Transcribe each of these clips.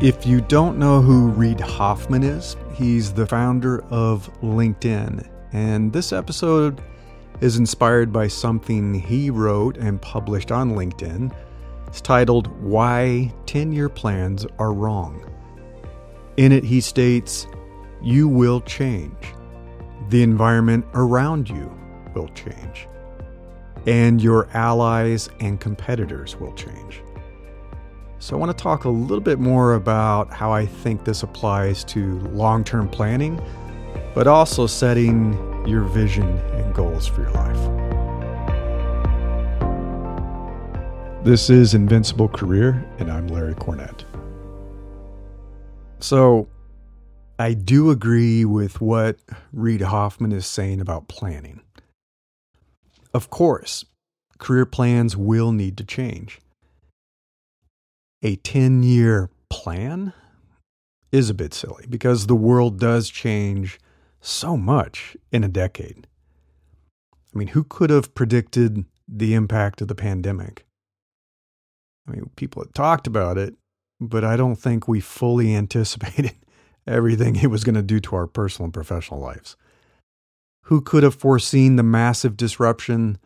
If you don't know who Reid Hoffman is, he's the founder of LinkedIn. And this episode is inspired by something he wrote and published on LinkedIn. It's titled Why 10 Year Plans Are Wrong. In it, he states, You will change. The environment around you will change. And your allies and competitors will change. So, I want to talk a little bit more about how I think this applies to long term planning, but also setting your vision and goals for your life. This is Invincible Career, and I'm Larry Cornett. So, I do agree with what Reid Hoffman is saying about planning. Of course, career plans will need to change a 10 year plan is a bit silly because the world does change so much in a decade. I mean, who could have predicted the impact of the pandemic? I mean, people had talked about it, but I don't think we fully anticipated everything it was going to do to our personal and professional lives. Who could have foreseen the massive disruption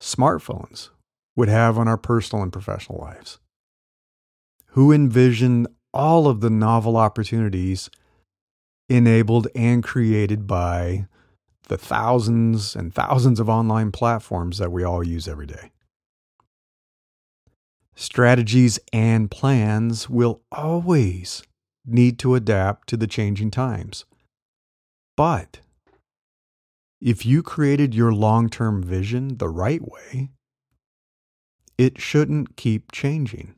smartphones would have on our personal and professional lives? Who envisioned all of the novel opportunities enabled and created by the thousands and thousands of online platforms that we all use every day. Strategies and plans will always need to adapt to the changing times. But if you created your long term vision the right way, it shouldn't keep changing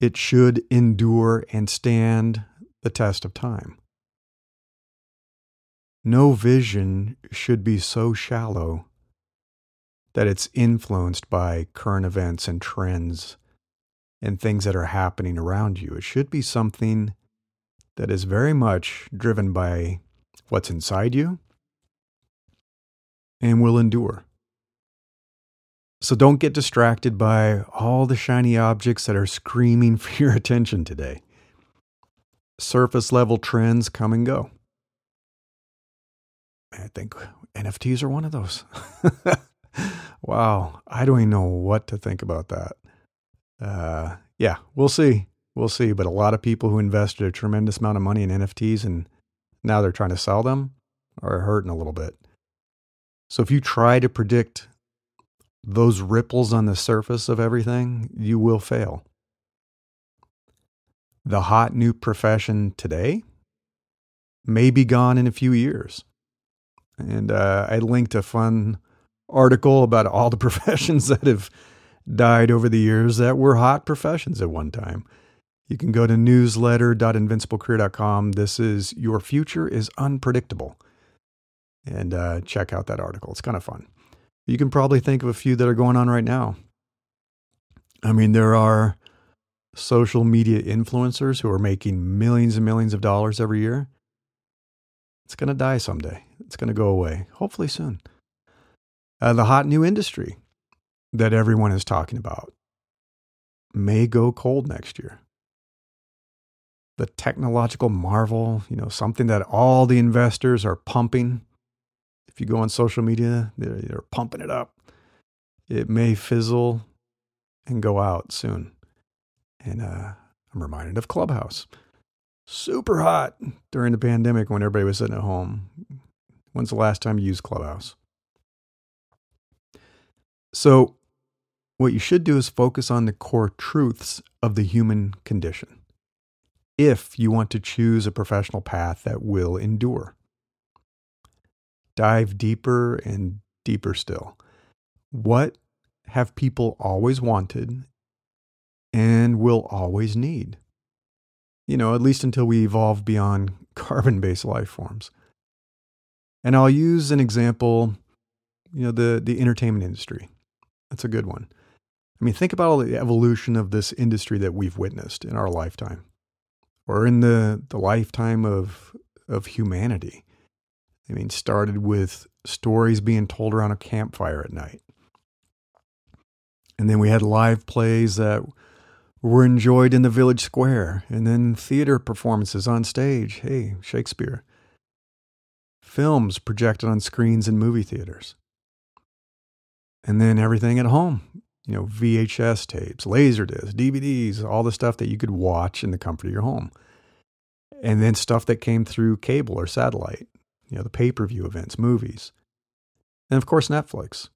it should endure and stand the test of time. No vision should be so shallow that it's influenced by current events and trends and things that are happening around you. It should be something that is very much driven by what's inside you and will endure. So don't get distracted by all the shiny objects that are screaming for your attention today. Surface level trends come and go. I think NFTs are one of those. wow, I don't even know what to think about that. Uh, yeah, we'll see. We'll see. But a lot of people who invested a tremendous amount of money in NFTs and now they're trying to sell them are hurting a little bit. So if you try to predict those ripples on the surface of everything, you will fail. The hot new profession today may be gone in a few years. And uh, I linked a fun article about all the professions that have died over the years that were hot professions at one time. You can go to newsletter.invinciblecareer.com. This is Your Future is Unpredictable. And uh, check out that article. It's kind of fun. You can probably think of a few that are going on right now. I mean, there are social media influencers who are making millions and millions of dollars every year. It's going to die someday. It's going to go away, hopefully soon. Uh, the hot new industry that everyone is talking about may go cold next year. The technological marvel, you know, something that all the investors are pumping if you go on social media, they're, they're pumping it up. It may fizzle and go out soon. And uh, I'm reminded of Clubhouse. Super hot during the pandemic when everybody was sitting at home. When's the last time you used Clubhouse? So, what you should do is focus on the core truths of the human condition if you want to choose a professional path that will endure dive deeper and deeper still. What have people always wanted and will always need? You know, at least until we evolve beyond carbon based life forms. And I'll use an example, you know, the, the entertainment industry. That's a good one. I mean, think about all the evolution of this industry that we've witnessed in our lifetime or in the, the lifetime of, of humanity. I mean, started with stories being told around a campfire at night. And then we had live plays that were enjoyed in the village square, and then theater performances on stage. Hey, Shakespeare. Films projected on screens in movie theaters. And then everything at home, you know, VHS tapes, Laserdiscs, DVDs, all the stuff that you could watch in the comfort of your home. And then stuff that came through cable or satellite, you know, the pay per view events, movies. And of course, Netflix,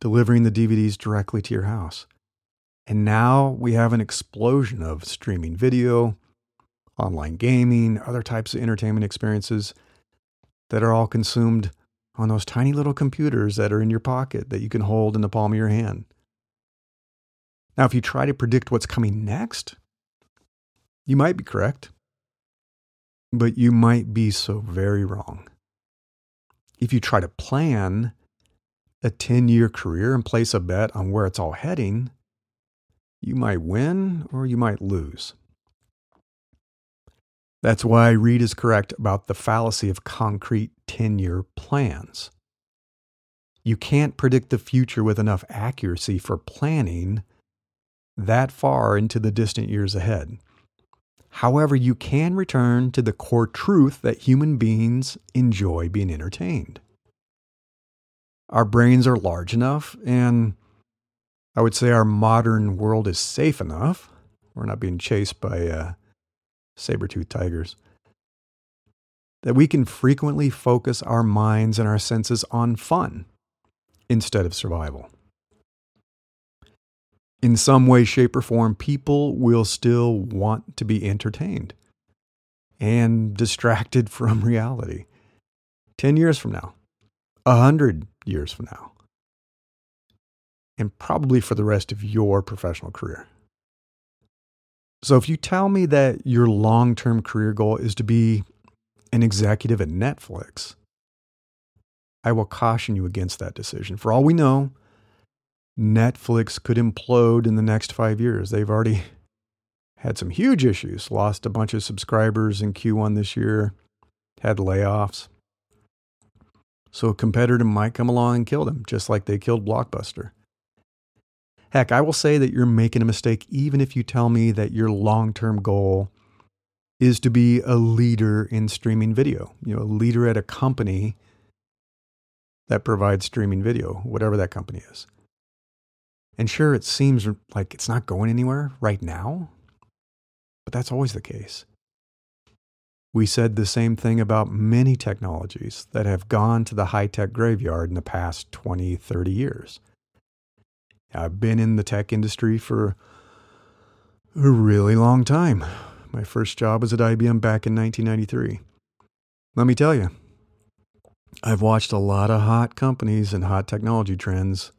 delivering the DVDs directly to your house. And now we have an explosion of streaming video, online gaming, other types of entertainment experiences that are all consumed on those tiny little computers that are in your pocket that you can hold in the palm of your hand. Now, if you try to predict what's coming next, you might be correct, but you might be so very wrong. If you try to plan a 10 year career and place a bet on where it's all heading, you might win or you might lose. That's why Reid is correct about the fallacy of concrete 10 year plans. You can't predict the future with enough accuracy for planning that far into the distant years ahead. However, you can return to the core truth that human beings enjoy being entertained. Our brains are large enough, and I would say our modern world is safe enough. We're not being chased by uh, saber toothed tigers. That we can frequently focus our minds and our senses on fun instead of survival. In some way, shape, or form, people will still want to be entertained and distracted from reality. 10 years from now, 100 years from now, and probably for the rest of your professional career. So, if you tell me that your long term career goal is to be an executive at Netflix, I will caution you against that decision. For all we know, Netflix could implode in the next five years. They've already had some huge issues, lost a bunch of subscribers in Q1 this year, had layoffs. So a competitor might come along and kill them, just like they killed Blockbuster. Heck, I will say that you're making a mistake even if you tell me that your long term goal is to be a leader in streaming video, you know, a leader at a company that provides streaming video, whatever that company is. And sure, it seems like it's not going anywhere right now, but that's always the case. We said the same thing about many technologies that have gone to the high tech graveyard in the past 20, 30 years. I've been in the tech industry for a really long time. My first job was at IBM back in 1993. Let me tell you, I've watched a lot of hot companies and hot technology trends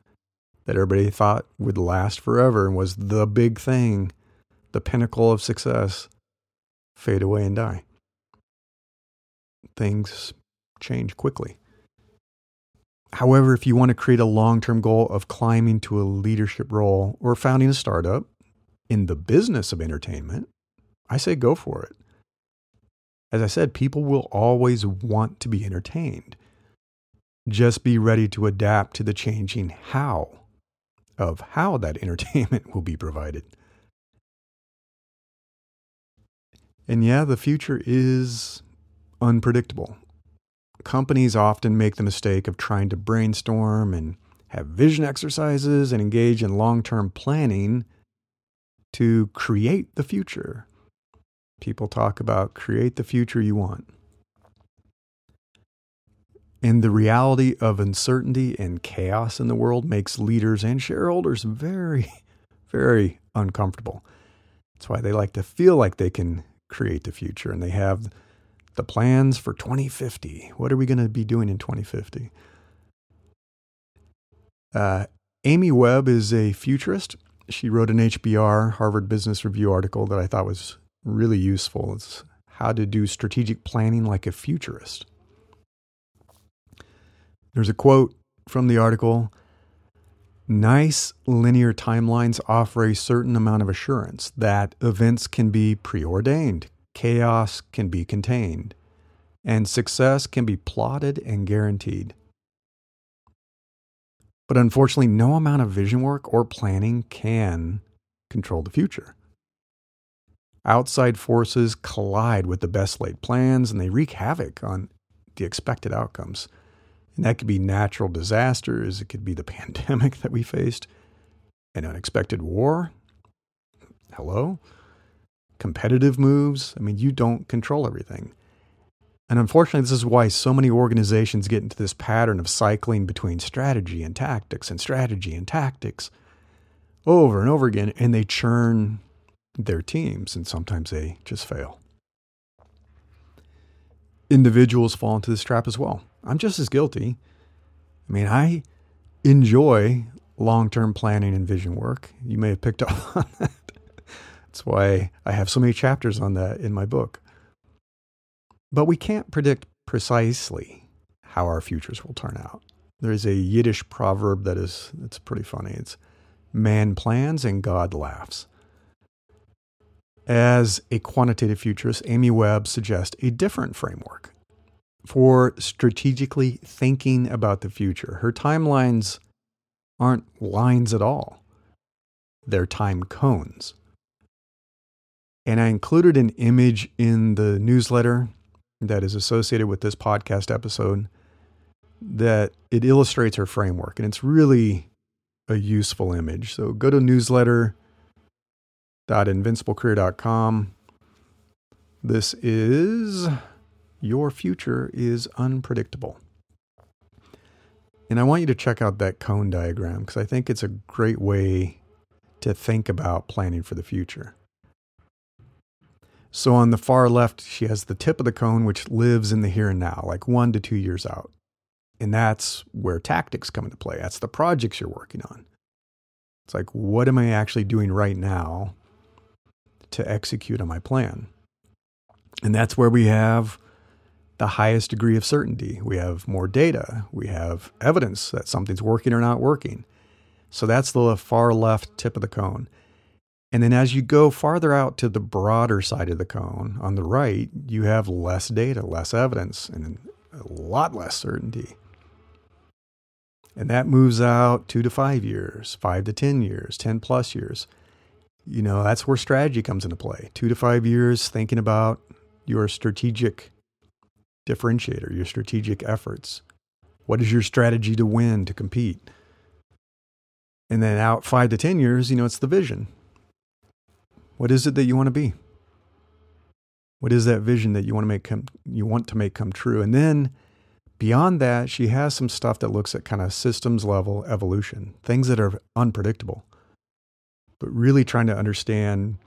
that everybody thought would last forever and was the big thing, the pinnacle of success, fade away and die things change quickly. However, if you want to create a long term goal of climbing to a leadership role or founding a startup in the business of entertainment, I say go for it. As I said, people will always want to be entertained. Just be ready to adapt to the changing how of how that entertainment will be provided. And yeah, the future is unpredictable. Companies often make the mistake of trying to brainstorm and have vision exercises and engage in long term planning to create the future. People talk about create the future you want. And the reality of uncertainty and chaos in the world makes leaders and shareholders very, very uncomfortable. That's why they like to feel like they can create the future and they have the plans for 2050. What are we going to be doing in 2050? Uh, Amy Webb is a futurist. She wrote an HBR, Harvard Business Review article that I thought was really useful. It's how to do strategic planning like a futurist. There's a quote from the article Nice linear timelines offer a certain amount of assurance that events can be preordained, chaos can be contained, and success can be plotted and guaranteed. But unfortunately, no amount of vision work or planning can control the future. Outside forces collide with the best laid plans and they wreak havoc on the expected outcomes. And that could be natural disasters, it could be the pandemic that we faced, an unexpected war. Hello? Competitive moves. I mean, you don't control everything. And unfortunately, this is why so many organizations get into this pattern of cycling between strategy and tactics and strategy and tactics over and over again, and they churn their teams, and sometimes they just fail. Individuals fall into this trap as well. I'm just as guilty. I mean, I enjoy long term planning and vision work. You may have picked up on that. That's why I have so many chapters on that in my book. But we can't predict precisely how our futures will turn out. There is a Yiddish proverb that is it's pretty funny. It's man plans and God laughs. As a quantitative futurist, Amy Webb suggests a different framework for strategically thinking about the future. Her timelines aren't lines at all, they're time cones. And I included an image in the newsletter that is associated with this podcast episode that it illustrates her framework. And it's really a useful image. So go to newsletter.invinciblecareer.com. This is Your Future is Unpredictable. And I want you to check out that cone diagram because I think it's a great way to think about planning for the future. So on the far left, she has the tip of the cone, which lives in the here and now, like one to two years out. And that's where tactics come into play. That's the projects you're working on. It's like, what am I actually doing right now to execute on my plan? And that's where we have the highest degree of certainty. We have more data. We have evidence that something's working or not working. So that's the far left tip of the cone. And then as you go farther out to the broader side of the cone on the right, you have less data, less evidence, and a lot less certainty. And that moves out two to five years, five to 10 years, 10 plus years. You know, that's where strategy comes into play. Two to five years thinking about your strategic differentiator, your strategic efforts. What is your strategy to win, to compete? And then out five to 10 years, you know, it's the vision. What is it that you want to be? What is that vision that you want to make come, you want to make come true? And then beyond that, she has some stuff that looks at kind of systems level evolution, things that are unpredictable, but really trying to understand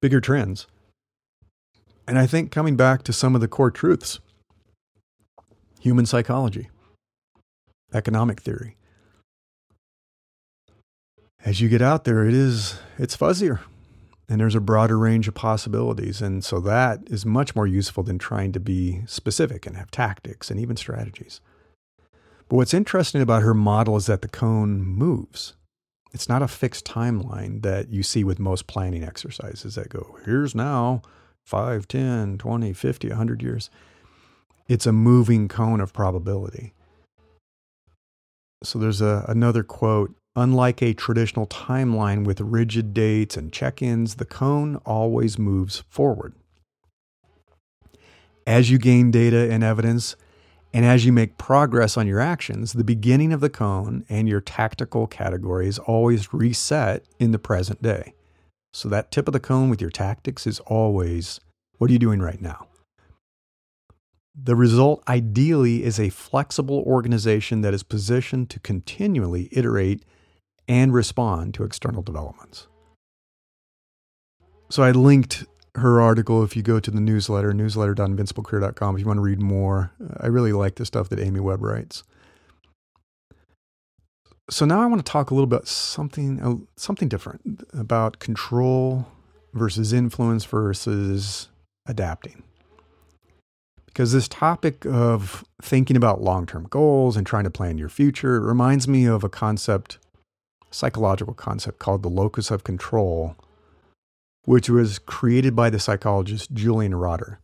bigger trends. And I think coming back to some of the core truths, human psychology, economic theory. As you get out there, it is it's fuzzier and there's a broader range of possibilities. And so that is much more useful than trying to be specific and have tactics and even strategies. But what's interesting about her model is that the cone moves. It's not a fixed timeline that you see with most planning exercises that go, here's now 5, 10, 20, 50, 100 years. It's a moving cone of probability. So there's a, another quote Unlike a traditional timeline with rigid dates and check ins, the cone always moves forward. As you gain data and evidence, and as you make progress on your actions, the beginning of the cone and your tactical categories always reset in the present day. So that tip of the cone with your tactics is always what are you doing right now? The result ideally is a flexible organization that is positioned to continually iterate and respond to external developments. So I linked her article if you go to the newsletter, newsletter.invinciblecareer.com, if you want to read more. I really like the stuff that Amy Webb writes. So now I want to talk a little bit something something different about control versus influence versus adapting. Because this topic of thinking about long-term goals and trying to plan your future reminds me of a concept psychological concept called the locus of control, which was created by the psychologist Julian Rotter.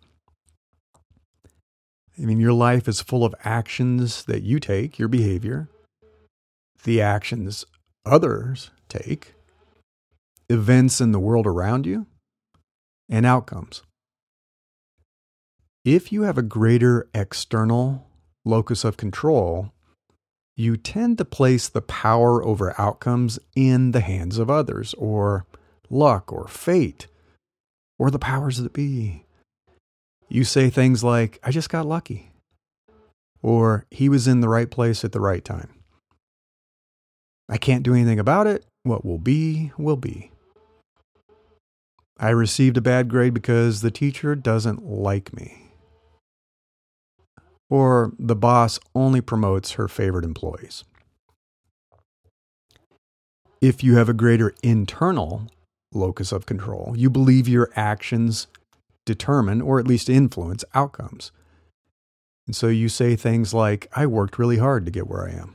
I mean, your life is full of actions that you take, your behavior, the actions others take, events in the world around you, and outcomes. If you have a greater external locus of control, you tend to place the power over outcomes in the hands of others, or luck, or fate, or the powers that be. You say things like, I just got lucky, or he was in the right place at the right time. I can't do anything about it. What will be, will be. I received a bad grade because the teacher doesn't like me or the boss only promotes her favorite employees. If you have a greater internal locus of control, you believe your actions determine or at least influence outcomes. And so you say things like, I worked really hard to get where I am.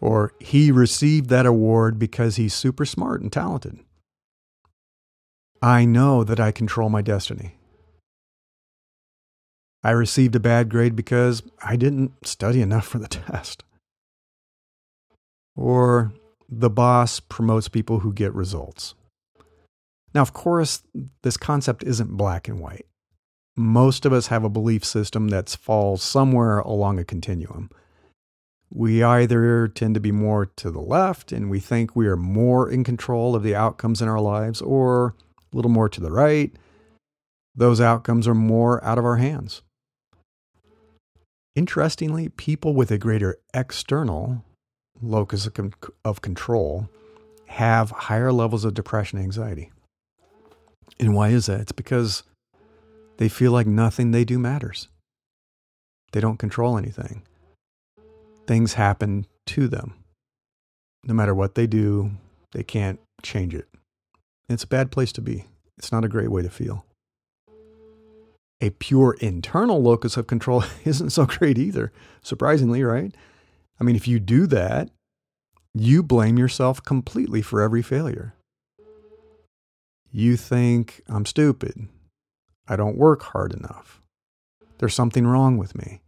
Or he received that award because he's super smart and talented. I know that I control my destiny. I received a bad grade because I didn't study enough for the test. Or the boss promotes people who get results. Now, of course, this concept isn't black and white. Most of us have a belief system that falls somewhere along a continuum. We either tend to be more to the left and we think we are more in control of the outcomes in our lives, or a little more to the right. Those outcomes are more out of our hands. Interestingly, people with a greater external locus of control have higher levels of depression and anxiety. And why is that? It's because they feel like nothing they do matters. They don't control anything. Things happen to them. No matter what they do, they can't change it. It's a bad place to be. It's not a great way to feel a pure internal locus of control isn't so great either, surprisingly, right? I mean, if you do that, you blame yourself completely for every failure. You think, I'm stupid. I don't work hard enough. There's something wrong with me.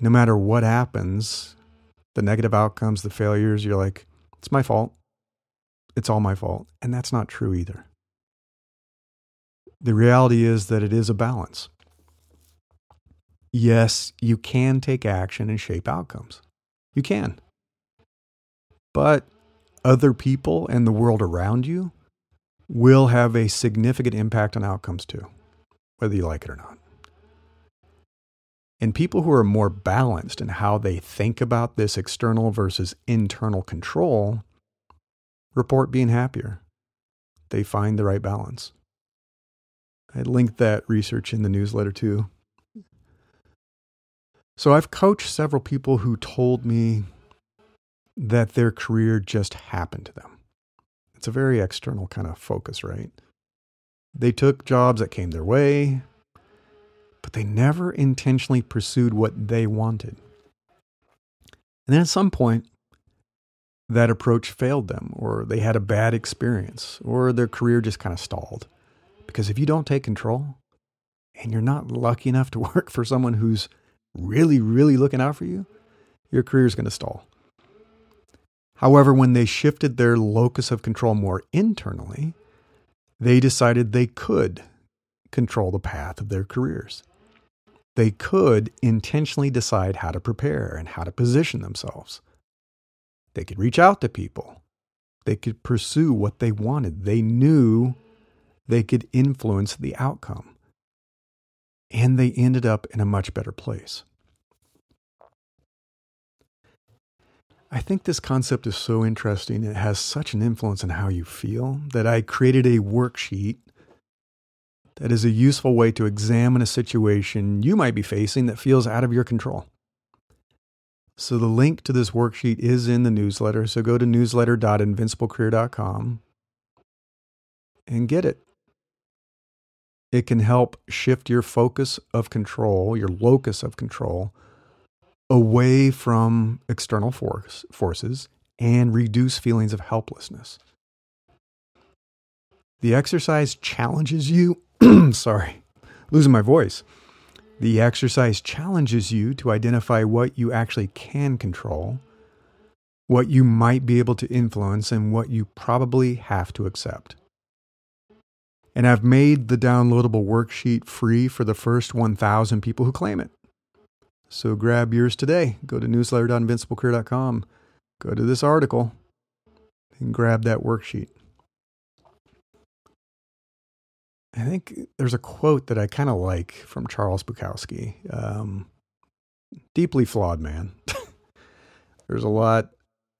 No matter what happens, the negative outcomes, the failures, you're like, it's my fault. It's all my fault. And that's not true either. The reality is that it is a balance. Yes, you can take action and shape outcomes. You can. But other people and the world around you will have a significant impact on outcomes too, whether you like it or not. And people who are more balanced in how they think about this external versus internal control report being happier. They find the right balance. I linked that research in the newsletter too. So I've coached several people who told me that their career just happened to them. It's a very external kind of focus, right? They took jobs that came their way, but they never intentionally pursued what they wanted. And then at some point, that approach failed them, or they had a bad experience, or their career just kind of stalled. Because if you don't take control and you're not lucky enough to work for someone who's really, really looking out for you, your career is going to stall. However, when they shifted their locus of control more internally, they decided they could control the path of their careers. They could intentionally decide how to prepare and how to position themselves. They could reach out to people. They could pursue what they wanted. They knew they could influence the outcome. And they ended up in a much better place. I think this concept is so interesting. It has such an influence on how you feel that I created a worksheet that is a useful way to examine a situation you might be facing that feels out of your control. So, the link to this worksheet is in the newsletter. So, go to newsletter.invinciblecareer.com and get it. It can help shift your focus of control, your locus of control, away from external force, forces and reduce feelings of helplessness. The exercise challenges you. sorry, losing my voice. The exercise challenges you to identify what you actually can control, what you might be able to influence, and what you probably have to accept. And I've made the downloadable worksheet free for the first 1,000 people who claim it. So grab yours today. Go to newsletter.invinciblecareer.com. Go to this article and grab that worksheet. I think there's a quote that I kind of like from Charles Bukowski. Um, deeply flawed man. there's a lot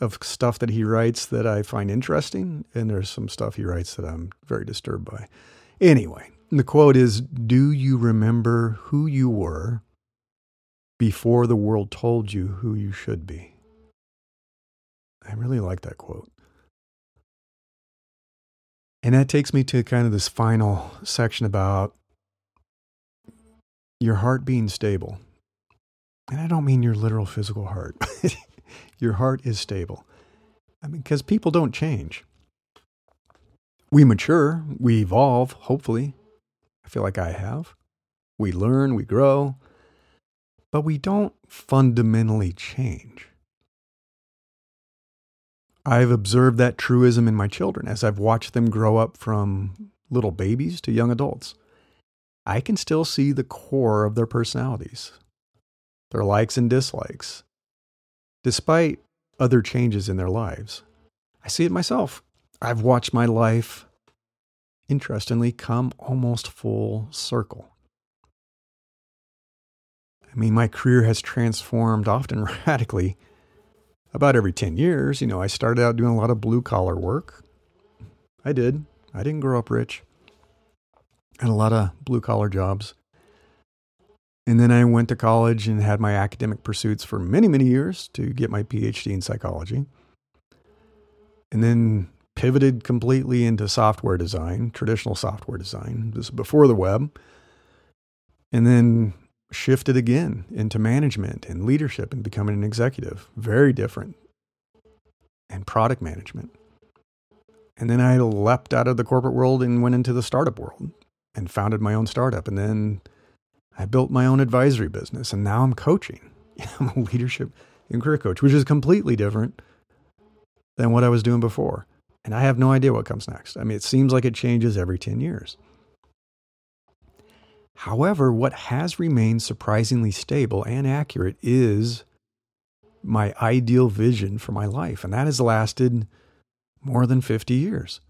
of stuff that he writes that I find interesting, and there's some stuff he writes that I'm very disturbed by. Anyway, the quote is Do you remember who you were before the world told you who you should be? I really like that quote. And that takes me to kind of this final section about your heart being stable. And I don't mean your literal physical heart. your heart is stable. I mean, because people don't change. We mature, we evolve, hopefully. I feel like I have. We learn, we grow, but we don't fundamentally change. I've observed that truism in my children as I've watched them grow up from little babies to young adults. I can still see the core of their personalities, their likes and dislikes, despite other changes in their lives. I see it myself. I've watched my life, interestingly, come almost full circle. I mean, my career has transformed often radically about every 10 years. You know, I started out doing a lot of blue collar work. I did. I didn't grow up rich. Had a lot of blue collar jobs. And then I went to college and had my academic pursuits for many, many years to get my PhD in psychology. And then pivoted completely into software design, traditional software design. This is before the web. And then shifted again into management and leadership and becoming an executive. Very different. And product management. And then I leapt out of the corporate world and went into the startup world and founded my own startup. And then I built my own advisory business. And now I'm coaching. I'm a leadership and career coach, which is completely different than what I was doing before. And I have no idea what comes next. I mean, it seems like it changes every 10 years. However, what has remained surprisingly stable and accurate is my ideal vision for my life, and that has lasted more than 50 years.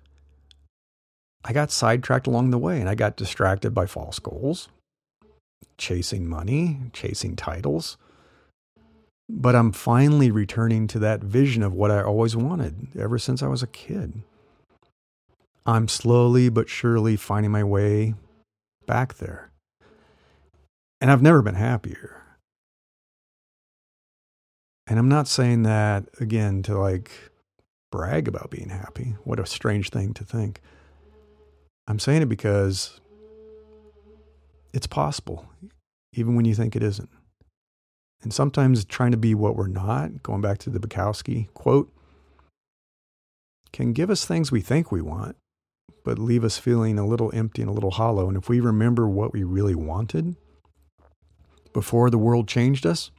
I got sidetracked along the way and I got distracted by false goals, chasing money, chasing titles. But I'm finally returning to that vision of what I always wanted ever since I was a kid. I'm slowly but surely finding my way back there. And I've never been happier. And I'm not saying that again to like brag about being happy. What a strange thing to think. I'm saying it because it's possible, even when you think it isn't. And sometimes trying to be what we're not, going back to the Bukowski quote, can give us things we think we want, but leave us feeling a little empty and a little hollow. And if we remember what we really wanted, before the world changed us,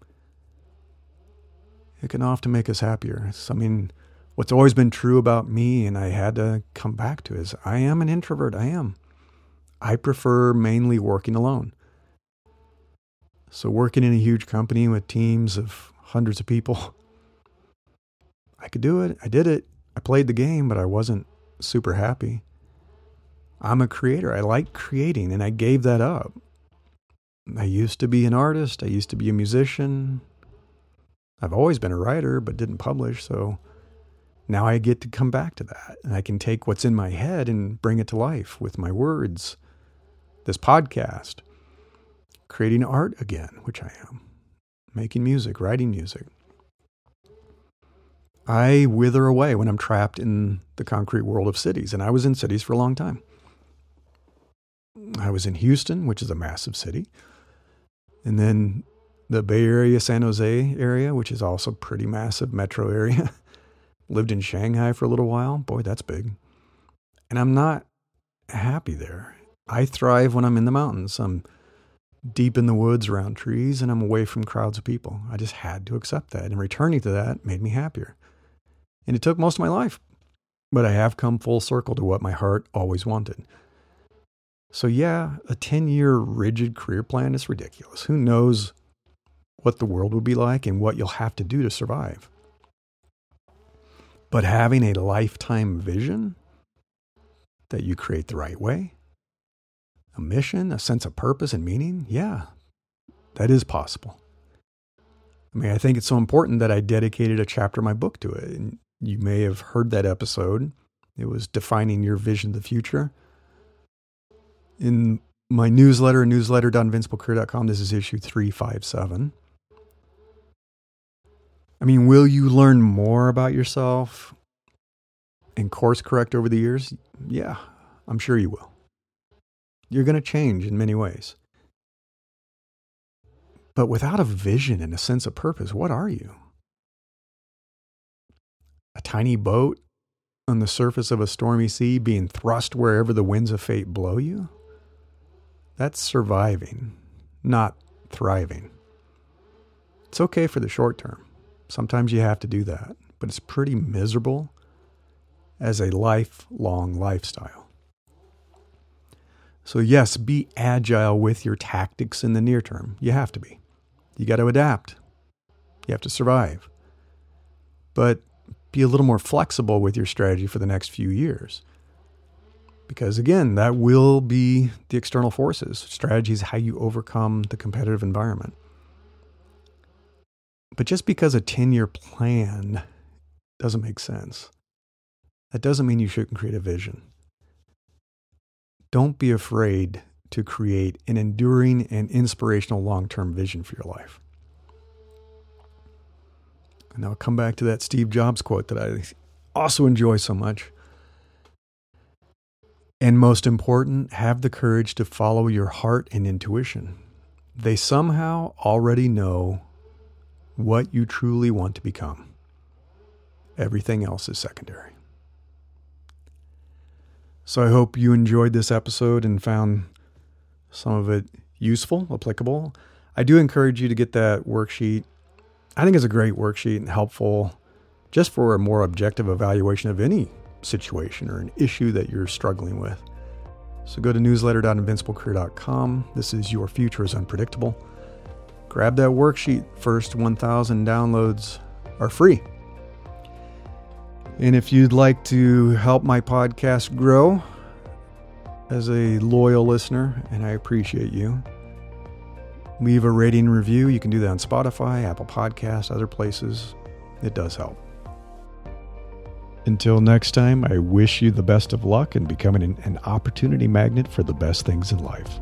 it can often make us happier. I mean, what's always been true about me, and I had to come back to, is I am an introvert. I am. I prefer mainly working alone. So, working in a huge company with teams of hundreds of people, I could do it. I did it. I played the game, but I wasn't super happy. I'm a creator. I like creating, and I gave that up. I used to be an artist, I used to be a musician. I've always been a writer, but didn't publish. So now I get to come back to that. And I can take what's in my head and bring it to life with my words, this podcast, creating art again, which I am, making music, writing music. I wither away when I'm trapped in the concrete world of cities. And I was in cities for a long time. I was in Houston, which is a massive city. And then the Bay Area, San Jose area, which is also pretty massive metro area. Lived in Shanghai for a little while. Boy, that's big. And I'm not happy there. I thrive when I'm in the mountains. I'm deep in the woods around trees and I'm away from crowds of people. I just had to accept that. And returning to that made me happier. And it took most of my life. But I have come full circle to what my heart always wanted. So, yeah, a 10 year rigid career plan is ridiculous. Who knows what the world will be like and what you'll have to do to survive? But having a lifetime vision that you create the right way, a mission, a sense of purpose and meaning, yeah, that is possible. I mean, I think it's so important that I dedicated a chapter of my book to it. And you may have heard that episode. It was defining your vision of the future. In my newsletter, newsletter.invinciblecareer.com, this is issue 357. I mean, will you learn more about yourself and course correct over the years? Yeah, I'm sure you will. You're going to change in many ways. But without a vision and a sense of purpose, what are you? A tiny boat on the surface of a stormy sea being thrust wherever the winds of fate blow you? That's surviving, not thriving. It's okay for the short term. Sometimes you have to do that, but it's pretty miserable as a lifelong lifestyle. So, yes, be agile with your tactics in the near term. You have to be. You got to adapt. You have to survive. But be a little more flexible with your strategy for the next few years. Because again, that will be the external forces. Strategy is how you overcome the competitive environment. But just because a 10 year plan doesn't make sense, that doesn't mean you shouldn't create a vision. Don't be afraid to create an enduring and inspirational long term vision for your life. And I'll come back to that Steve Jobs quote that I also enjoy so much. And most important, have the courage to follow your heart and intuition. They somehow already know what you truly want to become. Everything else is secondary. So I hope you enjoyed this episode and found some of it useful, applicable. I do encourage you to get that worksheet. I think it's a great worksheet and helpful just for a more objective evaluation of any situation or an issue that you're struggling with. So go to newsletter.invinciblecareer.com. This is Your Future is Unpredictable. Grab that worksheet. First 1,000 downloads are free. And if you'd like to help my podcast grow, as a loyal listener, and I appreciate you. Leave a rating review. You can do that on Spotify, Apple Podcasts, other places. It does help. Until next time, I wish you the best of luck in becoming an, an opportunity magnet for the best things in life.